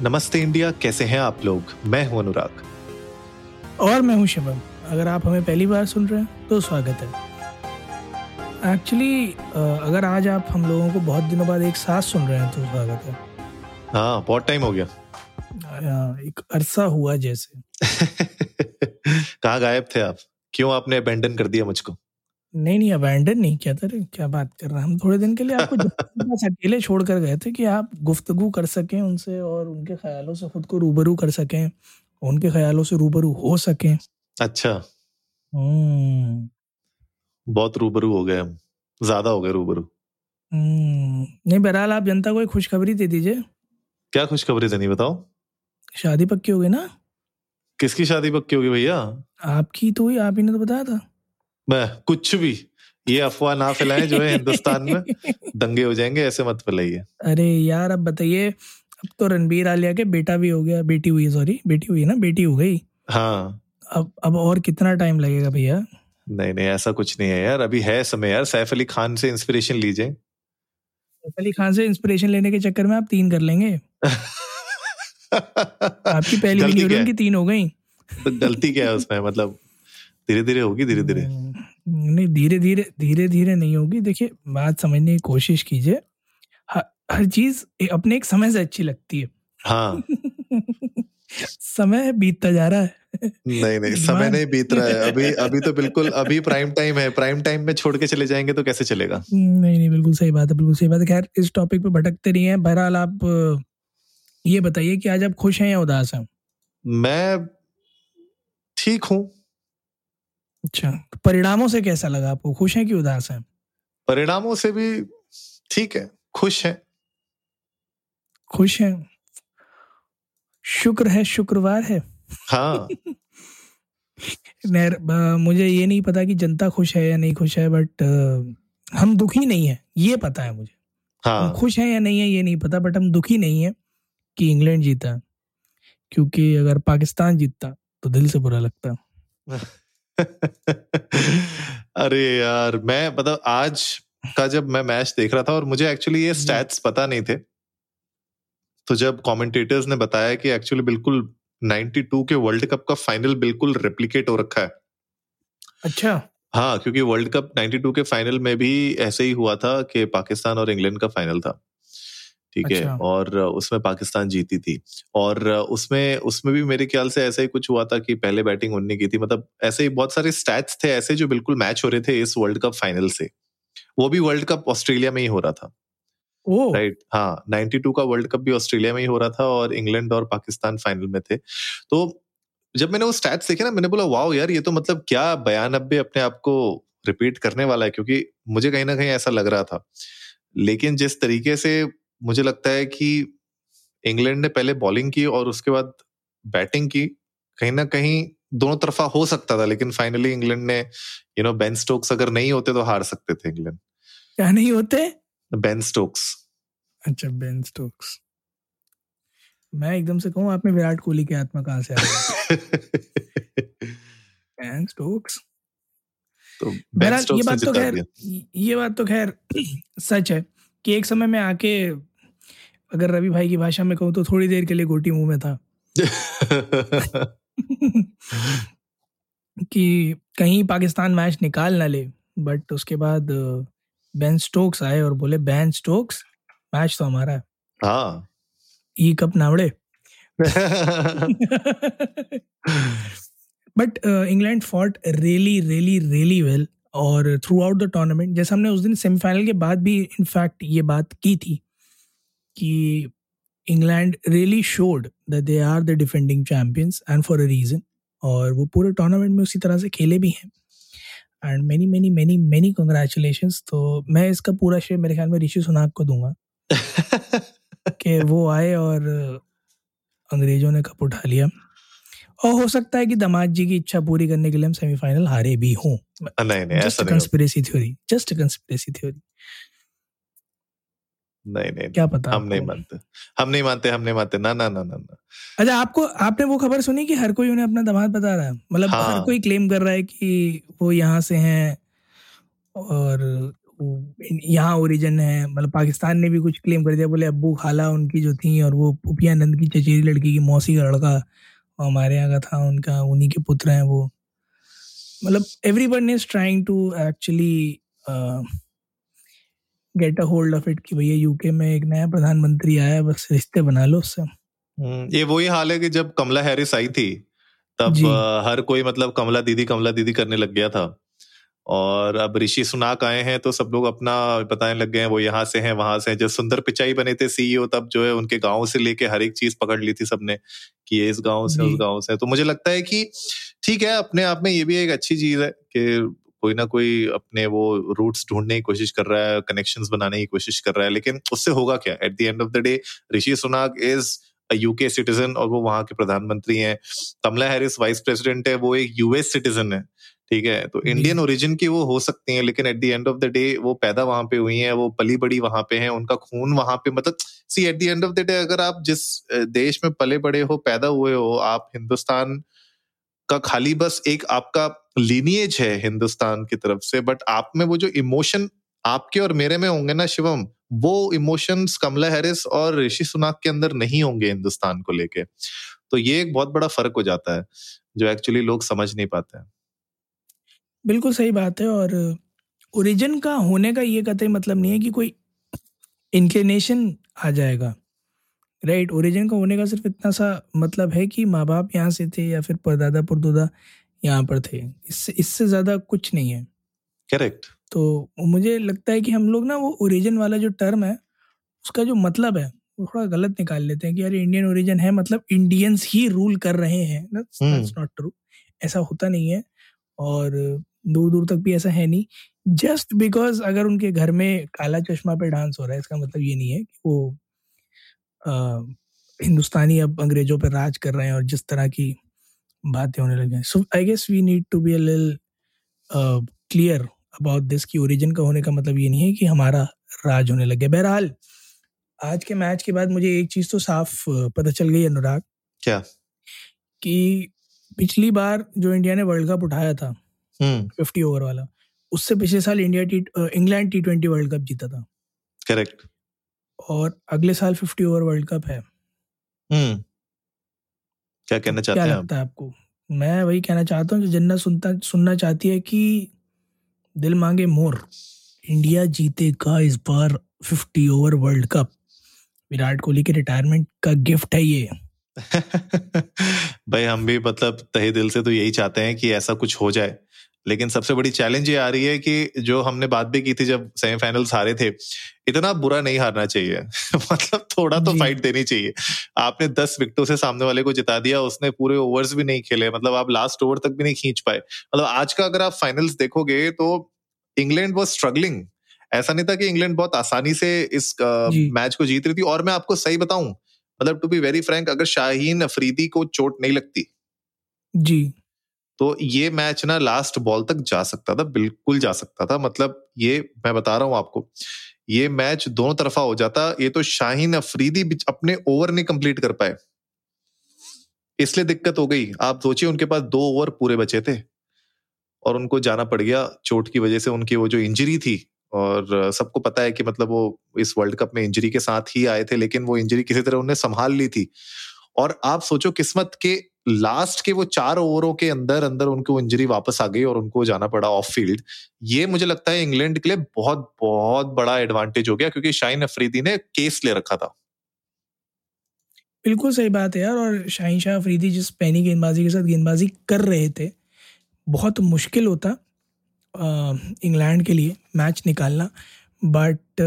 नमस्ते इंडिया कैसे हैं आप लोग? मैं हूँ अनुराग। और मैं हूँ शिवम अगर आप हमें पहली बार सुन रहे हैं तो स्वागत है। एक्चुअली अगर आज आप हम लोगों को बहुत दिनों बाद एक साथ सुन रहे हैं तो स्वागत है। हाँ बहुत टाइम हो गया। हाँ, एक अरसा हुआ जैसे। कहाँ गायब थे आप? क्यों आपने अबेंडन कर दिया मुझको? नहीं नहीं अबैंडन नहीं किया था। क्या बात कर रहे हैं? हम थोड़े दिन के लिए आपको अकेले छोड़ कर गए थे कि आप गुफ्तगु कर सकें उनसे और उनके ख्यालों से खुद को रूबरू कर सकें उनके ख्यालों से रूबरू हो सकें। अच्छा। हम्म। बहुत रूबरू हो गए हम। ज़्यादा हो गए रूबरू। हम्म, नहीं बहरहाल आप जनता को एक खुशखबरी दे दीजिए। क्या खुशखबरी देनी बताओ? शादी पक्की हो गई ना? किसकी शादी पक्की होगी भैया? आपकी तो हुई आप ही ने तो बताया था। कुछ भी ये अफवाह ना फैलाएँ जो है हिंदुस्तान में। दंगे हो जाएँगे ऐसे मत फैलाइए। अरे यार अब बताइए अब तो रणबीर आलिया के बेटा भी हो गया बेटी हुई सॉरी बेटी हुई ना बेटी हो गई। हाँ। अब अब और कितना टाइम लगेगा भैया? नहीं नहीं ऐसा कुछ नहीं है यार अभी है समय यार सैफ अली खान से इंस्पिरेशन लीजिए। सैफ अली खान से इंस्पिरेशन लेने के चक्कर में आप तीन कर लेंगे। आपकी पहली वीडियो? उनकी तीन हो गई। तो गलती क्या है उसमें मतलब? धीरे धीरे होगी धीरे धीरे हम्म, नहीं धीरे धीरे धीरे धीरे नहीं होगी। देखिए बात समझने की कोशिश कीजिए। हर, हर चीज़ अपने एक समय से अच्छी लगती है। हाँ। समय बीतता जा रहा है। नहीं नहीं समय नहीं बीत रहा है। अभी अभी तो बिल्कुल अभी प्राइम टाइम है। प्राइम टाइम में छोड़ के चले जाएँगे तो कैसे चलेगा? नहीं नहीं बिल्कुल सही बात है बिल्कुल सही बात है। खैर इस टॉपिक पे भटकते नहीं है। बहरहाल आप ये बताइए कि आज आप खुश हैं या उदास हैं? मैं ठीक हूँ। अच्छा। परिणामों से कैसा लगा आपको? खुश हैं कि उदास हैं? परिणामों से भी ठीक है खुश है। खुश हैं? शुक्र है शुक्रवार है? हाँ। नहर मुझे ये नहीं पता कि जनता खुश है या नहीं खुश है बट हम दुखी नहीं है ये पता है मुझे। हम हाँ खुश हैं या नहीं है ये नहीं पता बट हम दुखी नहीं है कि इंग्लैंड जीता क्योंकि अगर पाकिस्तान जीतता तो दिल से बुरा लगता। अरे यार मैं मतलब आज का जब मैं मैच देख रहा था और मुझे एक्चुअली ये स्टैट्स पता नहीं थे तो जब कमेंटेटर्स ने बताया कि एक्चुअली बिल्कुल 92 के वर्ल्ड कप का फाइनल बिल्कुल रेप्लिकेट हो रखा है। अच्छा। हाँ क्योंकि वर्ल्ड कप 92 के फाइनल में भी ऐसे ही हुआ था कि पाकिस्तान और इंग्लैंड का फाइनल था। ठीक है? अच्छा। और उसमें पाकिस्तान जीती थी। और उसमें उसमें भी मेरे ख्याल से ऐसा ही कुछ हुआ था कि पहले बैटिंग उन्नी की थी। मतलब ऐसे ही बहुत सारे स्टैट्स थे ऐसे जो बिल्कुल मैच हो रहे थे इस वर्ल्ड कप फाइनल से। वो भी वर्ल्ड कप ऑस्ट्रेलिया में ही हो रहा था। राइट? हाँ 92 का वर्ल्ड कप भी ऑस्ट्रेलिया में ही हो रहा था और इंग्लैंड और पाकिस्तान फाइनल में थे। तो जब मैंने वो स्टैट्स देखे ना मैंने बोला वाओ यार ये तो मतलब क्या बयान बयानबे अपने आप को रिपीट करने वाला है? क्योंकि मुझे कहीं ना कहीं ऐसा लग रहा था। लेकिन जिस तरीके से मुझे लगता है कि इंग्लैंड ने पहले बॉलिंग की और उसके बाद बैटिंग की। कहीं ना कहीं दोनों तरफा हो सकता था लेकिन फाइनली इंग्लैंड ने यू नो बेन स्टोक्स अगर नहीं होते तो हार सकते थे इंग्लैंड। क्या नहीं होते? बेन स्टोक्स अच्छा बेन स्टोक्स मैं एकदम से कहूँ आप में विराट कोहली की आत्मा कहाँ से आ गई बेन स्टोक्स तो बेन बहरहाल ये बात तो खैर ये बात तो खैर सच है कि एक समय में आके अगर रवि भाई की भाषा में कहूँ तो थोड़ी देर के लिए गोटी मुँह में था। कि कहीं पाकिस्तान मैच निकाल ना ले बट उसके बाद बैन स्टोक्स आए और बोले बैन स्टोक्स मैच तो हमारा है। हाँ। ई cup नावड़े but England fought really really really well और थ्रू आउट द टूर्नामेंट जैसे हमने उस दिन सेमीफाइनल के बाद भी इनफैक्ट ये बात की थी। कि England really showed that they are the defending champions and for a reason और वो पूरे टूर्नामेंट में उसी तरह से खेले भी हैं। And many many many many congratulations तो मैं इसका पूरा श्रेय मेरे ख्याल में ऋषि सुनाक को दूँगा कि वो आए और अंग्रेज़ों ने कप उठा लिया। और हो सकता है कि दमाद जी की इच्छा पूरी करने के लिए हम सेमीफाइनल हारे भी हों। नहीं नहीं ऐसा नहीं conspiracy theory just conspiracy theory नहीं नहीं क्या पता हम नहीं मानते। हम नहीं मानते हम नहीं मानते। ना ना ना ना ना। अच्छा आपको आपने वो खबर सुनी कि हर कोई उन्हें अपना दामाद बता रहा है? मतलब हाँ। हर कोई क्लेम कर रहा है कि वो यहाँ से हैं और यहाँ ओरिजिन है। मतलब पाकिस्तान ने भी कुछ क्लेम कर दिया। बोले अब्बू खाला उनकी जो थी और वो पुपिया नंद की चचेरी लड़की की मौसी का लड़का हमारे यहाँ का था उनका उन्हीं के पुत्र हैं वो। मतलब everyone is trying to actually get a hold of it कि भैया यूके में एक नया प्रधानमंत्री आया है बस रिश्ते बना लो उससे। हम्म, ये वही हाल है कि जब कमला हैरिस आई थी तब हर कोई मतलब कमला दीदी कमला दीदी करने लग गया था। और अब ऋषि सुनाक आए हैं तो सब लोग अपना बताने लग गए हैं वो यहाँ से हैं वहाँ से हैं। जब सुंदर पिचाई बने थे सीईओ तब जो है उनके गाँव से लेके हर एक चीज़ पकड़ ली थी सबने कि ये इस गाँव से उस गाँव से तो मुझे लगता है कि ठीक है अपने आप में ये भी एक अच्छी चीज़ है कि कोई ना कोई अपने वो रूट्स ढूँढने की कोशिश कर रहा है कनेक्शंस बनाने की कोशिश कर रहा है लेकिन उससे होगा क्या? At the end of the day Rishi Sunak is UK citizen और वो वहाँ के प्रधानमंत्री हैं। कमला हैरिस वाइस प्रेसिडेंट है वो एक यूएस सिटीजन है ठीक है? तो इंडियन ओरिजिन की वो हो सकती हैं लेकिन at the end of the day वो पैदा वहाँ पे हुई हैं वो पली बड़ी वहाँ पे हैं उनका खून वहाँ पे मतलब see at the end of the day अगर आप जिस देश में पले बड़े हो पैदा हुए हो आप हिंदुस्तान का खाली बस एक आपका लीनिएज है हिंदुस्तान की तरफ़ से बट आप में वो जो इमोशन आपके और मेरे में होंगे ना शिवम, वो इमोशंस कमला हैरिस और ऋषि सुनाक के अंदर नहीं होंगे हिंदुस्तान को लेके। तो ये एक बहुत बड़ा फ़र्क हो जाता है, जो एक्चुअली लोग समझ नहीं पाते हैं। बिल्कुल सही बात है और ओरिजिन का होने का ये कतई मतलब नहीं है कि कोई इंक्लिनेशन आ जाएगा। राइट right, ओरिजिन का होने का सिर्फ़ इतना सा मतलब है कि माँ बाप यहाँ से थे या फिर परदादा परदोदा यहाँ पर थे। इससे इससे ज़्यादा कुछ नहीं है। करेक्ट तो मुझे लगता है कि हम लोग ना वो ओरिजिन वाला जो टर्म है उसका जो मतलब है वो थोड़ा गलत निकाल लेते हैं कि यार इंडियन ओरिजिन है मतलब इंडियंस ही रूल कर रहे हैं। नॉट ट्रू ऐसा होता नहीं है और दूर दूर तक भी ऐसा है नहीं। जस्ट बिकॉज़ अगर उनके घर में काला चश्मा पे डांस हो रहा है इसका मतलब ये नहीं है कि वो हिंदुस्तानी अब अंग्रेज़ों पर राज कर रहे हैं और जिस तरह की बातें होने लगे so I guess we need to be a लिल क्लियर अबाउट दिस की ओरिजिन का होने का मतलब ये नहीं है कि हमारा राज होने लगे बहरहाल आज के मैच के बाद मुझे एक चीज़ तो साफ़ पता चल गई अनुराग। क्या? कि पिछली बार जो इंडिया ने वर्ल्ड कप उठाया था फिफ्टी हम्म। ओवर वाला उससे पिछले साल India T England T twenty world cup जीता था। करेक्ट और अगले साल फिफ्टी ओवर वर्ल्ड कप है। हम्म। क्या कहना चाहते हैं क्या लगता है आपको? मैं वही कहना चाहता हूँ जो जन्नत सुनता सुनना चाहती है कि दिल मांगे मोर इंडिया जीतेगा इस बार fifty over world cup. Virat Kohli के रिटायरमेंट का गिफ्ट है ये। भाई हम भी मतलब तहे दिल से तो यही चाहते हैं कि ऐसा कुछ हो जाए। लेकिन सबसे बड़ी चैलेंज ये आ रही है कि जो हमने बात भी की थी जब सेमीफाइनल्स हारे थे इतना बुरा नहीं हारना चाहिए। मतलब थोड़ा तो फाइट देनी चाहिए। आपने दस विकेटों से सामने वाले को जिता दिया उसने पूरे ओवर्स भी नहीं खेले मतलब आप लास्ट ओवर तक भी नहीं खींच पाए। मतलब आज का अगर आप फाइनल्स देखोगे तो इंग्लैंड वॉज़ स्ट्रगलिंग ऐसा नहीं था कि इंग्लैंड बहुत आसानी से इस मैच को जीत रही थी। और मैं आपको सही बताऊँ मतलब टू बी वेरी फ्रैंक अगर शाहीन अफरीदी को चोट नहीं लगती जी। तो ये मैच ना लास्ट बॉल तक जा सकता था, बिल्कुल जा सकता था। मतलब ये मैं बता रहा हूँ आपको, ये मैच दोनों तरफा हो जाता, ये तो शाहीन अफरीदी अपने ओवर नहीं कंप्लीट कर पाए। इसलिए दिक्कत हो गई। आप सोचिए उनके पास दो ओवर पूरे बचे थे और उनको जाना पड़ गया चोट की वजह से उनकी वो जो इंजरी थी और सबको पता है कि मतलब वो इस वर्ल्ड कप में इंजरी के साथ ही आए थे, लेकिन वो इंजरी किसी तरह उन्हें संभाल ली थी। और आप सोचो किस्मत के लास्ट के वो चार ओवरों के अंदर अंदर उनको इंजरी वापस आ गई और उनको जाना पड़ा ऑफ़ फ़ील्ड ये मुझे लगता है इंग्लैंड के लिए बहुत बहुत बड़ा एडवांटेज हो गया क्योंकि शाइन अफरीदी ने केस ले रखा था। बिल्कुल सही बात है यार और शाहीन शाह अफरीदी जिस पैनी गेंदबाजी के साथ गेंदबाजी कर रहे थे, बहुत मुश्किल होता इंग्लैंड के लिए मैच निकालना। But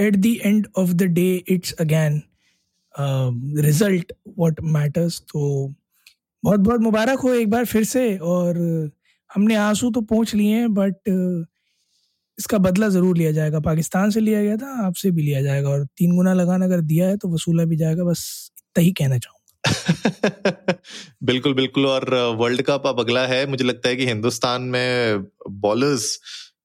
at the end of the day it's again result what matters तो बहुत बहुत मुबारक हो एक बार फिर से और हमने आँसू तो पहुँच लिए हैं बट इसका बदला ज़रूर लिया जाएगा। पाकिस्तान से लिया गया था, आपसे भी लिया जाएगा और तीन गुना लगान अगर दिया है तो वसूला भी जाएगा, बस इतना ही कहना चाहूँगा। बिल्कुल बिल्कुल और वर्ल्ड कप अब अगला है। मुझे लगता है कि हिंदुस्तान में बॉलर्स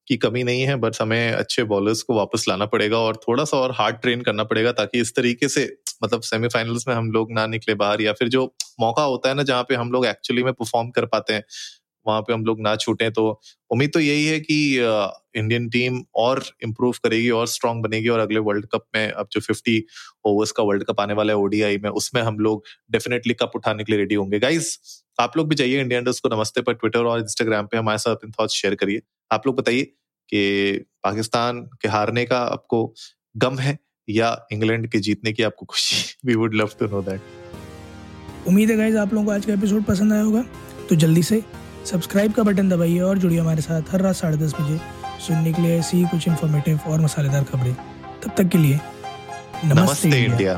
की कमी नहीं है बट हमें अच्छे बॉलर्स को वापस लाना पड़ेगा और थोड़ा सा और हार्ड ट्रेन करना पड़ेगा ताकि इस तरीके से मतलब सेमीफाइनल्स में हम लोग ना निकले बाहर या फिर जो मौका होता है ना जहाँ पे हम लोग एक्चुअली में परफॉर्म कर पाते हैं, वहाँ पे हम लोग ना छूटे तो उम्मीद तो यही है कि इंडियन टीम और इम्प्रूव करेगी और स्ट्रांग बनेगी और अगले वर्ल्ड कप में अब जो 50 ओवर्स का वर्ल्ड कप आने वाला है ओडीआई में, उसमें हम लोग डेफिनेटली कप उठाने के लिए रेडी होंगे। गाइज़ आप लोग भी जाइए इंडियन को नमस्ते पर ट्विटर और इंस्टाग्राम पे, हमारे साथ अपने थॉट्स शेयर करिए। आप लोग बताइए कि पाकिस्तान के हारने का आपको गम है या इंग्लैंड के जीतने की आपको खुशी we would love to know that उम्मीद है गाइज़ आप लोगों को आज का एपिसोड पसंद आया होगा। तो जल्दी से सब्सक्राइब का बटन दबाइए और जुड़िए हमारे साथ हर रात साढ़े दस बजे सुनने के लिए ऐसी कुछ इन्फॉर्मेटिव और मसालेदार खबरें। तब तक के लिए नमस्ते, नमस्ते इंडिया, इंडिया।